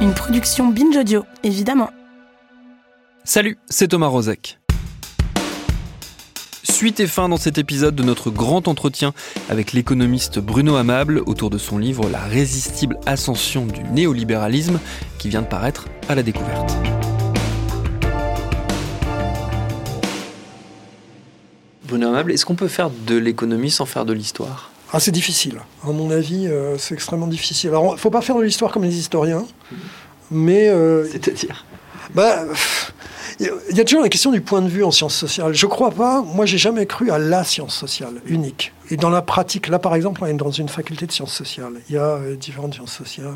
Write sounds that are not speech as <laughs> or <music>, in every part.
Une production Binge Audio, évidemment. Salut, c'est Thomas Rozek. Suite et fin dans cet épisode de notre grand entretien avec l'économiste Bruno Amable autour de son livre La résistible ascension du néolibéralisme qui vient de paraître à la découverte. Bruno Amable, est-ce qu'on peut faire de l'économie sans faire de l'histoire? Ah, c'est difficile. À mon avis, euh, c'est extrêmement difficile. Alors, il ne faut pas faire de l'histoire comme les historiens, mais... euh, C'est-à-dire bah, pff, il y a- il y a toujours la question du point de vue en sciences sociales. Je crois pas, moi j'ai jamais cru à la science sociale unique. Et dans la pratique, là par exemple, on est dans une faculté de sciences sociales. Il y a euh, différentes sciences sociales.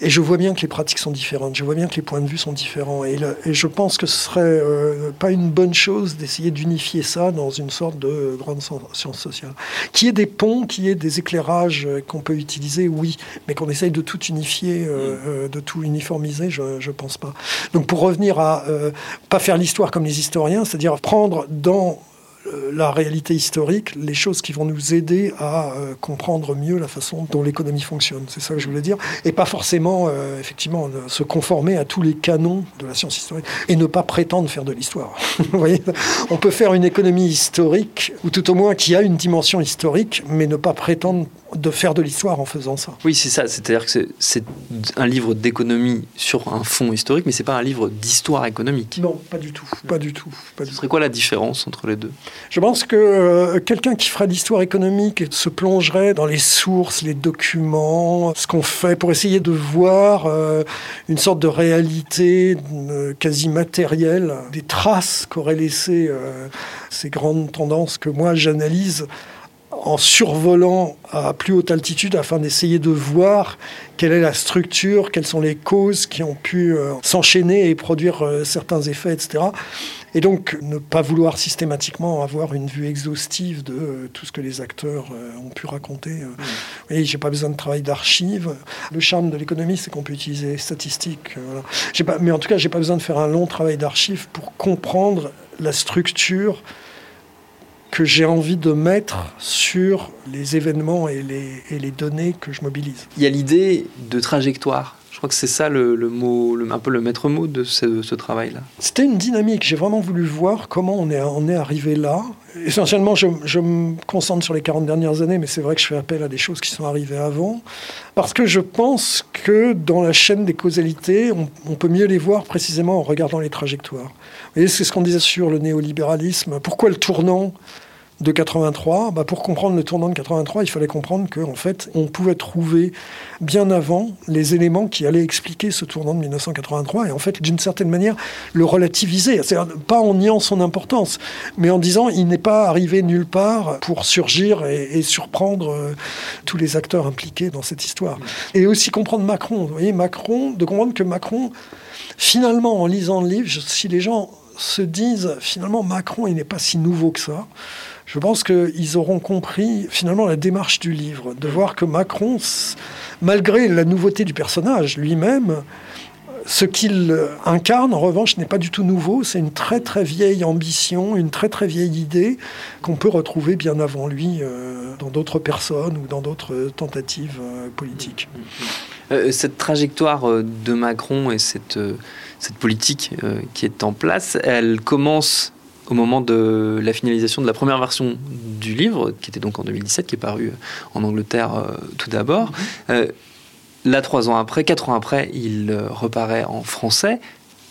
Et je vois bien que les pratiques sont différentes, je vois bien que les points de vue sont différents. Et, le- et je pense que ce serait euh, pas une bonne chose d'essayer d'unifier ça dans une sorte de grande science sociale. Qu'il y ait des ponts, qu'il y ait des éclairages euh, qu'on peut utiliser, oui. Mais qu'on essaye de tout unifier, euh, euh, de tout uniformiser, je ne pense pas. Donc pour revenir à euh, pas faire l'histoire comme les historiens, c'est-à-dire prendre dans la réalité historique, les choses qui vont nous aider à euh, comprendre mieux la façon dont l'économie fonctionne. C'est ça que je voulais dire. Et pas forcément, euh, effectivement, se conformer à tous les canons de la science historique et ne pas prétendre faire de l'histoire. <laughs> Vous voyez? On peut faire une économie historique, ou tout au moins qui a une dimension historique, mais ne pas prétendre de faire de l'histoire en faisant ça. Oui, c'est ça. C'est-à-dire que c'est- un livre d'économie sur un fond historique, mais c'est pas un livre d'histoire économique. Non, pas du tout. Pas du tout. Pas du Ce tout. serait quoi la différence entre les deux? Je pense que euh, quelqu'un qui ferait l'histoire économique se plongerait dans les sources, les documents, ce qu'on fait pour essayer de voir euh, une sorte de réalité euh, quasi matérielle, des traces qu'auraient laissées ces grandes tendances que moi j'analyse en survolant à plus haute altitude afin d'essayer de voir quelle est la structure, quelles sont les causes qui ont pu euh, s'enchaîner et produire euh, certains effets, etc. Et donc ne pas vouloir systématiquement avoir une vue exhaustive de euh, tout ce que les acteurs ont pu raconter. Vous voyez, j'ai pas besoin de travail d'archives. Le charme de l'économie, c'est qu'on peut utiliser les statistiques. voilà. Pas, mais en tout cas, j'ai pas besoin de faire un long travail d'archives pour comprendre la structure que j'ai envie de mettre sur les événements et les, et les données que je mobilise. Il y a l'idée de trajectoire. Je crois que c'est ça le, le mot, le- un peu le maître mot de ce, ce travail-là. C'était une dynamique. J'ai vraiment voulu voir comment on est, on est arrivé là. Essentiellement, je, je me concentre sur les 40 dernières années, mais c'est vrai que je fais appel à des choses qui sont arrivées avant. Parce que je pense que dans la chaîne des causalités, on, on peut mieux les voir précisément en regardant les trajectoires. Vous voyez, c'est ce qu'on disait sur le néolibéralisme. Pourquoi le tournant? De 83, bah pour comprendre le tournant de 83, il fallait comprendre qu'en fait, on pouvait trouver bien avant les éléments qui allaient expliquer ce tournant de 1983 et en fait, d'une certaine manière, le relativiser. C'est-à-dire pas en niant son importance, mais en disant il n'est pas arrivé nulle part pour surgir et, surprendre euh, tous les acteurs impliqués dans cette histoire. Et aussi comprendre Macron. Vous voyez, Macron, de comprendre que Macron, finalement, en lisant le livre, si les gens se disent finalement Macron, il n'est pas si nouveau que ça. Je pense qu'ils auront compris finalement la démarche du livre, de voir que Macron, malgré la nouveauté du personnage lui-même, ce qu'il incarne, en revanche, n'est pas du tout nouveau. C'est une très très vieille ambition, une très très vieille idée qu'on peut retrouver bien avant lui euh, dans d'autres personnes ou dans d'autres tentatives euh, politiques. Euh, cette trajectoire de Macron et cette, politique qui est en place, elle commence au moment de la finalisation de la première version du livre, qui était donc en 2017, qui est paru en Angleterre euh, tout d'abord. Euh, là, trois ans après, quatre ans après, il euh, reparaît en français,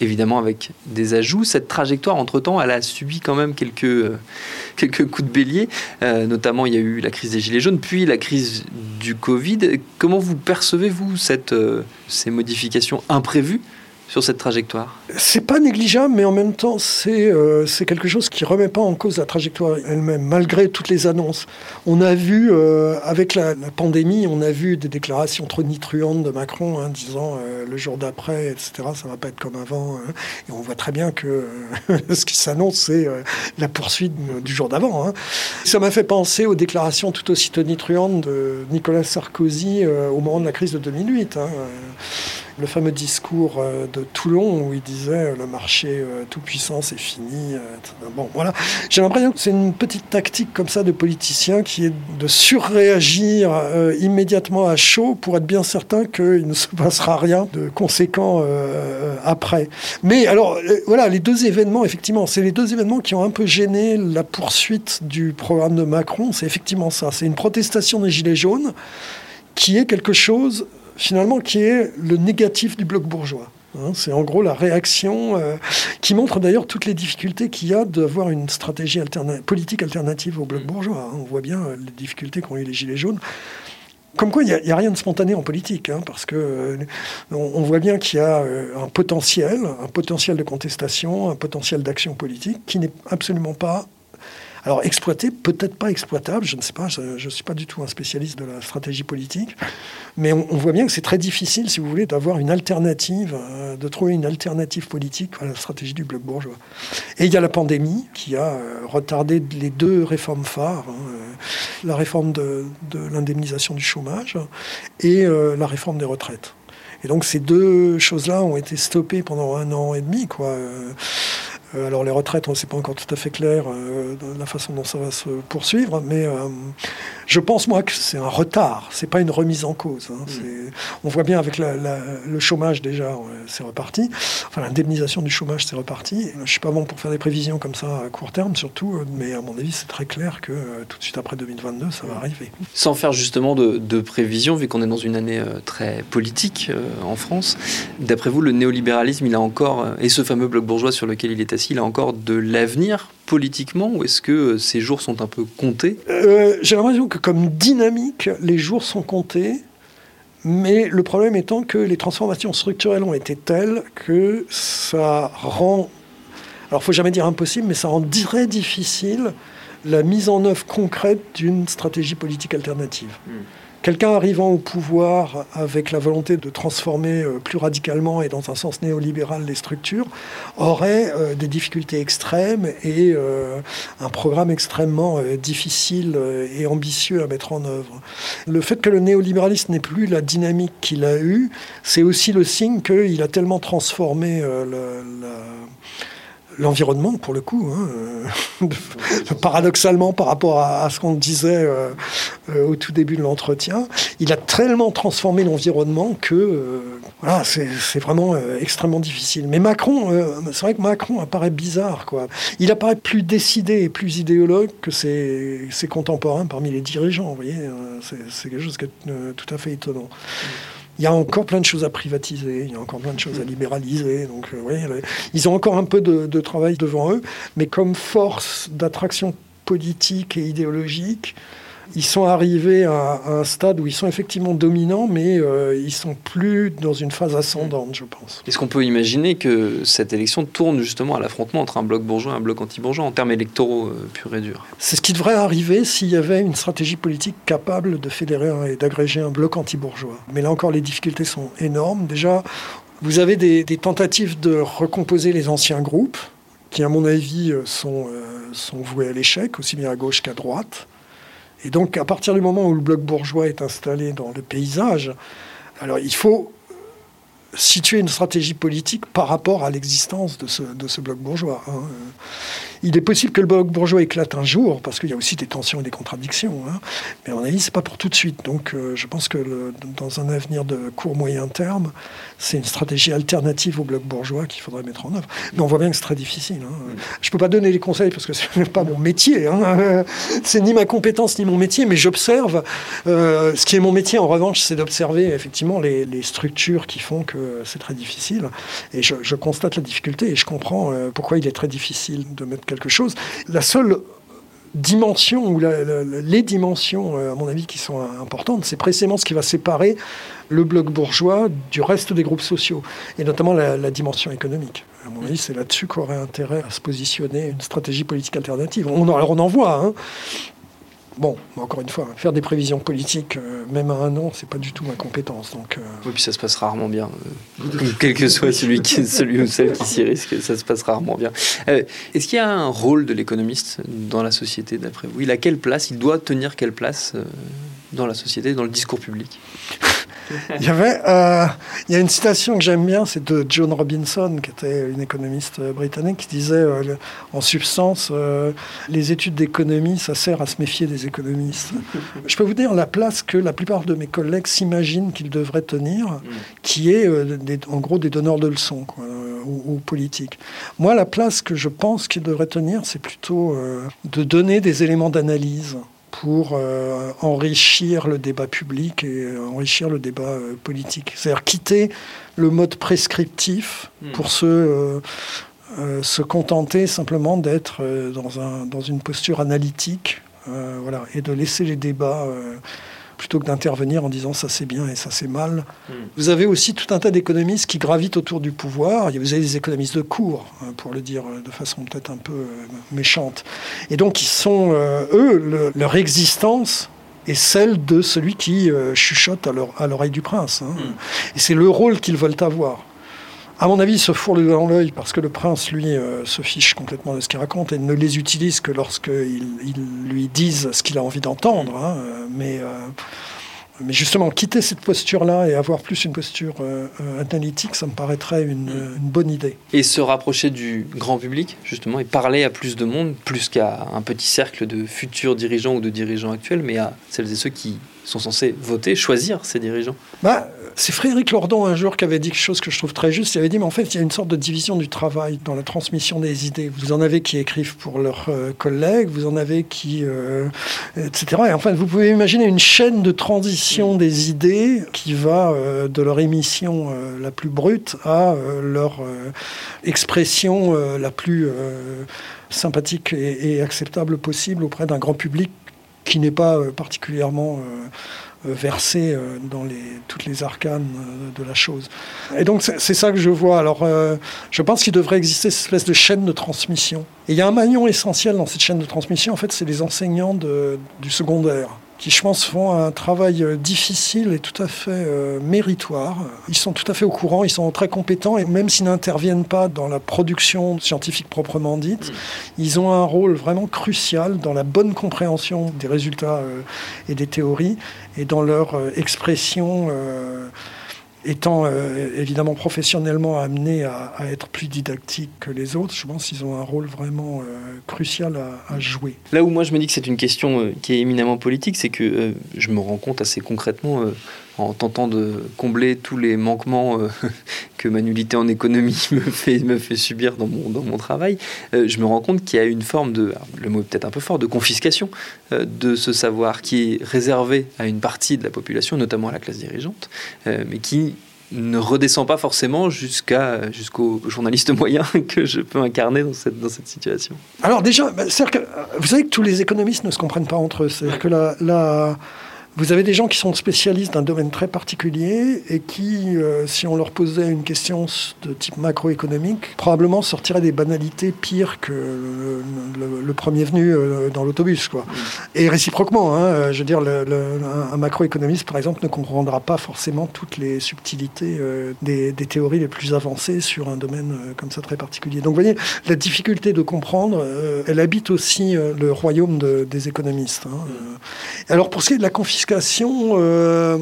évidemment avec des ajouts. Cette trajectoire, entre-temps, elle a subi quand même quelques, euh, quelques coups de bélier. Euh, notamment, il y a eu la crise des Gilets jaunes, puis la crise du Covid. Comment vous percevez, vous, cette, euh, ces modifications imprévues sur cette trajectoire C'est pas négligeable, mais en même temps, c'est euh, quelque chose qui remet pas en cause la trajectoire elle-même, malgré toutes les annonces. On a vu, euh, avec la, pandémie, on a vu des déclarations trop nitruantes de Macron, hein, disant euh, le jour d'après, etc., ça va pas être comme avant. Hein. Et on voit très bien que <laughs> ce qui s'annonce, c'est la poursuite du jour d'avant. Hein. Ça m'a fait penser aux déclarations tout aussi tonitruantes de Nicolas Sarkozy au moment de la crise de 2008 le fameux discours euh, de Toulon où il disait euh, le marché euh, tout puissant c'est fini. Bon, voilà. J'ai l'impression que c'est une petite tactique comme ça de politicien qui est de surréagir immédiatement à chaud pour être bien certain qu'il ne se passera rien de conséquent après. Mais alors, voilà, les deux événements, effectivement, c'est les deux événements qui ont un peu gêné la poursuite du programme de Macron. C'est effectivement ça. C'est une protestation des Gilets jaunes qui est quelque chose finalement, qui est le négatif du bloc bourgeois. Hein. c'est en gros la réaction euh, qui montre d'ailleurs toutes les difficultés qu'il y a d'avoir une stratégie politique alternative au bloc mm. bourgeois. Hein. On voit bien euh, les difficultés qu'ont eu les Gilets jaunes. Comme quoi, il n'y a, rien de spontané en politique, hein, parce que euh, on, voit bien qu'il y a un potentiel, un potentiel de contestation, un potentiel d'action politique qui n'est absolument pas alors exploité, peut-être pas exploitable, je ne sais pas, je ne suis pas du tout un spécialiste de la stratégie politique, mais on, voit bien que c'est très difficile, si vous voulez, d'avoir une alternative, euh, de trouver une alternative politique à la stratégie du bloc bourgeois. Et il y a la pandémie qui a euh, retardé les deux réformes phares, hein, euh, la réforme de, l'indemnisation du chômage et la réforme des retraites. Et donc ces deux choses-là ont été stoppées pendant un an et demi, quoi. Euh, alors les retraites, on sait pas encore tout à fait clair euh, de la façon dont ça va se poursuivre, mais euh, je pense moi que c'est un retard, c'est pas une remise en cause. Hein. Mm. On voit bien avec le chômage déjà, c'est reparti. Enfin l'indemnisation du chômage, c'est reparti. Je suis pas bon pour faire des prévisions comme ça à court terme surtout, mais à mon avis c'est très clair que tout de suite après 2022, ça va arriver. Sans faire justement de, de prévisions, vu qu'on est dans une année très politique en France, d'après vous, le néolibéralisme, il a encore, et ce fameux bloc bourgeois sur lequel il est assis, il a encore de l'avenir politiquement ou est-ce que euh, ces jours sont un peu comptés? Euh, J'ai l'impression que comme dynamique, les jours sont comptés. Mais le problème étant que les transformations structurelles ont été telles que ça rend, alors faut jamais dire impossible, mais ça rend très difficile la mise en œuvre concrète d'une stratégie politique alternative. Hmm. Quelqu'un arrivant au pouvoir avec la volonté de transformer euh, plus radicalement et dans un sens néolibéral les structures aurait euh, des difficultés extrêmes et euh, un programme extrêmement difficile et ambitieux à mettre en œuvre. Le fait que le néolibéralisme n'ait plus la dynamique qu'il a eue, c'est aussi le signe qu'il a tellement transformé le, la l'environnement, pour le coup, hein, euh, <laughs> paradoxalement par rapport à, ce qu'on disait euh, euh, au tout début de l'entretien, il a tellement transformé l'environnement que voilà, c'est vraiment extrêmement difficile. Mais Macron, c'est vrai que Macron apparaît bizarre. Quoi. Il apparaît plus décidé et plus idéologue que ses, ses contemporains parmi les dirigeants. Vous voyez, c'est quelque chose qui est tout à fait étonnant il y a encore plein de choses à privatiser, il y a encore plein de choses à libéraliser. Donc, euh, ils ont encore un peu de, travail devant eux, mais comme force d'attraction politique et idéologique, ils sont arrivés à, un stade où ils sont effectivement dominants, mais euh, ils sont plus dans une phase ascendante, je pense. Est-ce qu'on peut imaginer que cette élection tourne justement à l'affrontement entre un bloc bourgeois et un bloc anti-bourgeois en termes électoraux euh, purs et durs? C'est ce qui devrait arriver s'il y avait une stratégie politique capable de fédérer et d'agréger un bloc anti-bourgeois. Mais là encore, les difficultés sont énormes. Déjà, vous avez des, tentatives de recomposer les anciens groupes, qui à mon avis euh, sont, sont voués à l'échec, aussi bien à gauche qu'à droite. Et donc, à partir du moment où le bloc bourgeois est installé dans le paysage, alors il faut situer une stratégie politique par rapport à l'existence de ce, bloc bourgeois. Hein. Il est possible que le bloc bourgeois éclate un jour, parce qu'il y a aussi des tensions et des contradictions. Hein. Mais à mon avis, ce n'est pas pour tout de suite. Donc euh, je pense que dans un avenir de court moyen terme, c'est une stratégie alternative au bloc bourgeois qu'il faudrait mettre en œuvre. Mais on voit bien que c'est très difficile. Hein. Je ne peux pas donner les conseils parce que ce n'est pas mon métier. <laughs> C'est ni ma compétence ni mon métier, mais j'observe. Euh, ce qui est mon métier, en revanche, c'est d'observer effectivement les, structures qui font que c'est très difficile. Et je, constate la difficulté et je comprends euh, pourquoi il est très difficile de mettre quelque chose. La seule dimension, ou les dimensions, à mon avis, qui sont importantes, c'est précisément ce qui va séparer le bloc bourgeois du reste des groupes sociaux, et notamment la, dimension économique. À mon avis, c'est là-dessus qu'aurait intérêt à se positionner une stratégie politique alternative. On, on en voit, hein, Bon, encore une fois, faire des prévisions politiques, euh, même à un an, c'est pas du tout ma compétence. Donc, euh. Oui, puis ça se passe rarement bien. Euh, quel que soit celui, qui, celui ou celle qui s'y risque, ça se passe rarement bien. Est-ce qu'il y a un rôle de l'économiste dans la société, d'après vous? Il a quelle place? Il doit tenir quelle place dans la société, dans le discours public? <laughs> il y avait, euh, il y a une citation que j'aime bien, c'est de Joan Robinson, qui était une économiste britannique, qui disait, euh, en substance, euh, les études d'économie, ça sert à se méfier des économistes. <laughs> Je peux vous dire la place que la plupart de mes collègues s'imaginent qu'ils devraient tenir, qui est, en gros, des donneurs de leçons, ou, ou, politiques. Moi, la place que je pense qu'ils devraient tenir, c'est plutôt de donner des éléments d'analyse pour euh, enrichir le débat public et euh, enrichir le débat euh, politique. C'est-à-dire quitter le mode prescriptif hmm. pour se, se contenter simplement d'être dans, un, dans une posture analytique voilà, et de laisser les débats plutôt que d'intervenir en disant ça c'est bien et ça c'est mal. Hmm. Vous avez aussi tout un tas d'économistes qui gravitent autour du pouvoir. Vous avez des économistes de cours, hein, pour le dire de façon peut-être un peu euh, méchante. Et donc ils sont, euh, eux, leur existence est celle de celui qui euh, chuchote à l'oreille du prince. Hein. Hmm. Et c'est le rôle qu'ils veulent avoir à mon avis, se fourrent dans l'œil parce que le prince, lui, euh, se fiche complètement de ce qu'il raconte et ne les utilise que lorsqu'ils ils lui disent ce qu'il a envie d'entendre. Hein, euh, mais, euh, mais justement, quitter cette posture-là et avoir plus une posture analytique, ça me paraîtrait une, une, bonne idée. Et se rapprocher du grand public, justement, et parler à plus de monde, plus qu'à un petit cercle de futurs dirigeants ou de dirigeants actuels, mais à celles et ceux qui sont censés voter, choisir ces dirigeants bah, C'est Frédéric Lordon un jour qui avait dit quelque chose que je trouve très juste. Il avait dit, mais en fait, il y a une sorte de division du travail dans la transmission des idées. Vous en avez qui écrivent pour leurs euh, collègues, vous en avez qui... Euh, etc. Et enfin, vous pouvez imaginer une chaîne de transition des idées qui va euh, de leur émission la plus brute à leur expression la plus sympathique et, acceptable possible auprès d'un grand public qui n'est pas euh, particulièrement euh, euh, versé dans les, toutes les arcanes de la chose. Et donc c'est ça que je vois. Alors je pense qu'il devrait exister cette espèce de chaîne de transmission. Et il y a un maillon essentiel dans cette chaîne de transmission, en fait, c'est les enseignants du secondaire qui, je pense, font un travail euh, difficile et tout à fait euh, méritoire. Ils sont tout à fait au courant, ils sont très compétents, et même s'ils n'interviennent pas dans la production scientifique proprement dite, ils ont un rôle vraiment crucial dans la bonne compréhension des résultats euh, et des théories, et dans leur expression étant euh, évidemment professionnellement amenés à, être plus didactiques que les autres, je pense qu'ils ont un rôle vraiment euh, crucial à, jouer. Là où moi je me dis que c'est une question euh, qui est éminemment politique, c'est que je me rends compte assez concrètement en tentant de combler tous les manquements <laughs> que ma nullité en économie <laughs> me fait, subir dans mon, travail, je me rends compte qu'il y a une forme de, le mot peut-être un peu fort, de confiscation de ce savoir qui est réservé à une partie de la population, notamment à la classe dirigeante, mais qui ne redescend pas forcément jusqu'à jusqu'au journaliste <laughs> moyen que je peux incarner dans cette, situation. Alors déjà, bah, que, vous savez que tous les économistes ne se comprennent pas entre eux. C'est-à-dire que la, la, vous avez des gens qui sont spécialistes d'un domaine très particulier et qui, euh, si on leur posait une question de type macroéconomique, probablement sortiraient des banalités pires que le, premier venu euh, dans l'autobus. Quoi. Et réciproquement, hein, je veux dire, un macroéconomiste, par exemple, ne comprendra pas forcément toutes les subtilités euh, des, théories les plus avancées sur un domaine comme ça très particulier. Donc vous voyez, la difficulté de comprendre, elle habite aussi le royaume des économistes. Hein. Alors pour ce qui est de la confiscation, euh,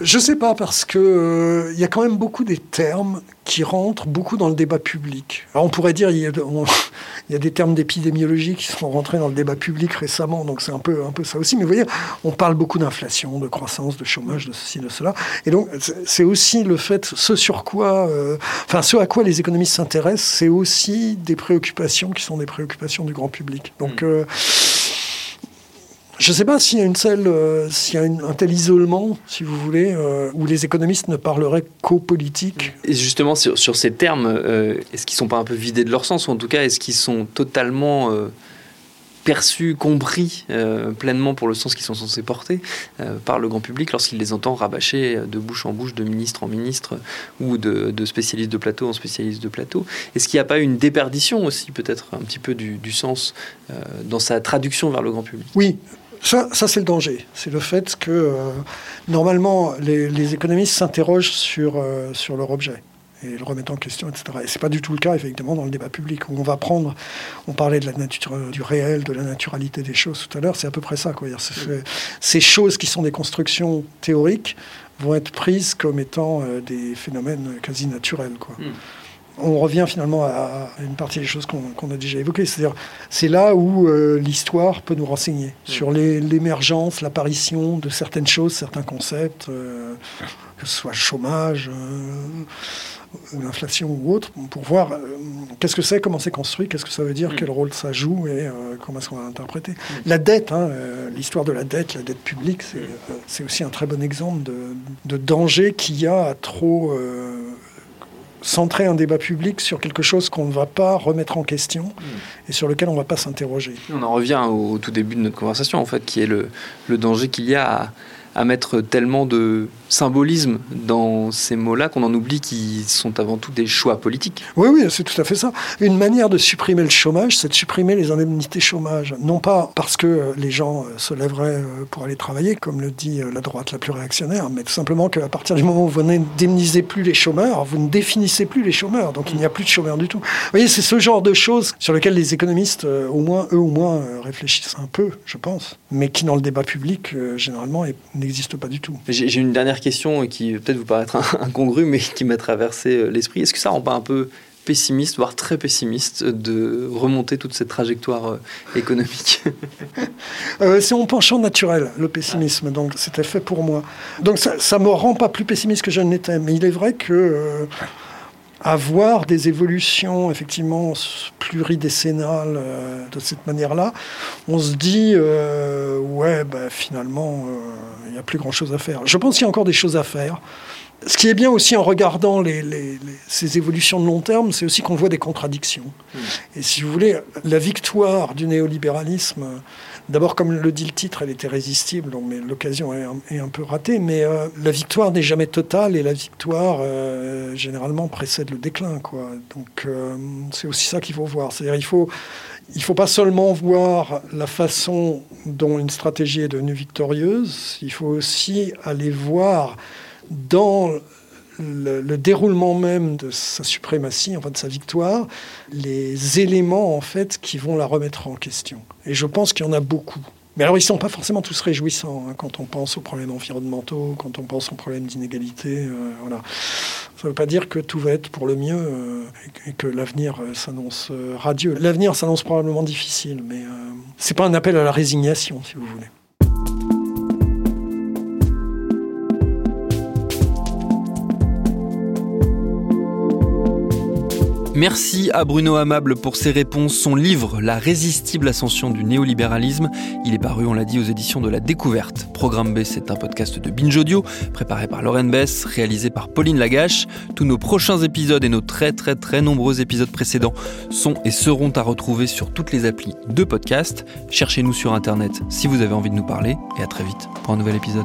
je ne sais pas, parce qu'il euh, y a quand même beaucoup des termes qui rentrent beaucoup dans le débat public. Alors on pourrait dire, il y a, <laughs> il y a des termes d'épidémiologie qui sont rentrés dans le débat public récemment, donc c'est un peu, un peu ça aussi. Mais vous voyez, on parle beaucoup d'inflation, de croissance, de chômage, de ceci, de cela. Et donc c'est aussi le fait, ce sur quoi, euh, enfin ce à quoi les économistes s'intéressent, c'est aussi des préoccupations qui sont des préoccupations du grand public. Donc... Mmh. Je ne sais pas s'il y a, une euh, s'il y a un tel isolement, si vous voulez, euh, où les économistes ne parleraient qu'aux politiques. Et justement, sur, sur ces termes, euh, est-ce qu'ils ne sont pas un peu vidés de leur sens Ou en tout cas, est-ce qu'ils sont totalement perçus, compris pleinement pour le sens qu'ils sont censés porter par le grand public lorsqu'il les entend rabâcher de bouche en bouche, de ministre en ministre ou de, de spécialiste de plateau en spécialiste de plateau? Est-ce qu'il n'y a pas une déperdition aussi peut-être un petit peu du, sens dans sa traduction vers le grand public? Oui, ça, ça c'est le danger. C'est le fait que normalement les, économistes s'interrogent sur, sur leur objet et le remettre en question, etc. Et c'est pas du tout le cas, effectivement, dans le débat public, où on va prendre, on parlait de la nature, du réel, de la naturalité des choses tout à l'heure, c'est à peu près ça. Quoi. Ces choses qui sont des constructions théoriques vont être prises comme étant euh, des phénomènes quasi naturels. Quoi. Hmm. On revient finalement à, une partie des choses qu'on a déjà évoquées. C'est-à-dire, c'est là où euh, l'histoire peut nous renseigner hmm. sur l'émergence, l'apparition de certaines choses, certains concepts, euh, que ce soit le chômage l'inflation ou autre, pour voir euh, qu'est-ce que c'est, comment c'est construit, qu'est-ce que ça veut dire, mm. quel rôle ça joue et euh, comment est-ce qu'on va l'interpréter. Mm. La dette, hein, euh, l'histoire de la dette, la dette publique, c'est aussi un très bon exemple de, danger qu'il y a à trop centrer un débat public sur quelque chose qu'on ne va pas remettre en question et sur lequel on ne va pas s'interroger. On en revient au, tout début de notre conversation, en fait, qui est le, le danger qu'il y a à à mettre tellement de symbolisme dans ces mots-là qu'on en oublie qu'ils sont avant tout des choix politiques. Oui, oui, c'est tout à fait ça. Une manière de supprimer le chômage, c'est de supprimer les indemnités chômage. Non pas parce que les gens euh, se lèveraient euh, pour aller travailler, comme le dit euh, la droite la plus réactionnaire, mais tout simplement qu'à partir du moment où vous n'indemnisez plus les chômeurs, vous ne définissez plus les chômeurs. Donc il n'y a plus de chômeurs du tout. Vous voyez, c'est ce genre de choses sur lesquelles les économistes, au moins, eux au moins, réfléchissent un peu, je pense, mais qui dans le débat public, généralement, n'existe pas du tout. J'ai une dernière question qui peut-être vous paraître <laughs> incongrue, mais qui m'a traversé euh, l'esprit. Est-ce que ça rend pas un peu pessimiste, voire très pessimiste, de remonter toute cette trajectoire euh, économique? <laughs> Euh, C'est mon penchant naturel, le pessimisme, donc c'était fait pour moi. Donc ça ne me rend pas plus pessimiste que je ne l'étais, mais il est vrai que avoir des évolutions effectivement pluridécennales euh, de cette manière-là, on se dit euh, ouais, bah, finalement, euh, il n'y a plus grand-chose à faire. Je pense qu'il y a encore des choses à faire. Ce qui est bien aussi en regardant ces évolutions de long terme, c'est aussi qu'on voit des contradictions. Mmh. Et si vous voulez, la victoire du néolibéralisme D'abord, comme le dit le titre, elle était résistible, donc, mais l'occasion est, un peu ratée. Mais euh, la victoire n'est jamais totale et la victoire, euh, généralement, précède le déclin. Quoi. Donc, euh, c'est aussi ça qu'il faut voir. C'est-à-dire, il faut, il faut pas seulement voir la façon dont une stratégie est devenue victorieuse, il faut aussi aller voir dans le, déroulement même de sa suprématie, enfin de sa victoire, les éléments en fait qui vont la remettre en question. Et je pense qu'il y en a beaucoup. Mais alors, ils ne sont pas forcément tous réjouissants hein, quand on pense aux problèmes environnementaux, quand on pense aux problèmes d'inégalité. Euh, voilà. Ça ne veut pas dire que tout va être pour le mieux euh, et que l'avenir euh, s'annonce radieux. L'avenir s'annonce probablement difficile, mais ce n'est pas un appel à la résignation, si vous voulez. Merci à Bruno Amable pour ses réponses. Son livre, La résistible ascension du néolibéralisme, il est paru, on l'a dit, aux éditions de La Découverte. Programme B, c'est un podcast de Binge Audio, préparé par Lauren Bess, réalisé par Pauline Lagache. Tous nos prochains épisodes et nos très très très nombreux épisodes précédents sont et seront à retrouver sur toutes les applis de podcast. Cherchez-nous sur Internet si vous avez envie de nous parler, et à très vite pour un nouvel épisode.